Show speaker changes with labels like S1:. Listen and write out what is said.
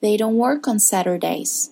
S1: They don't work on Saturdays.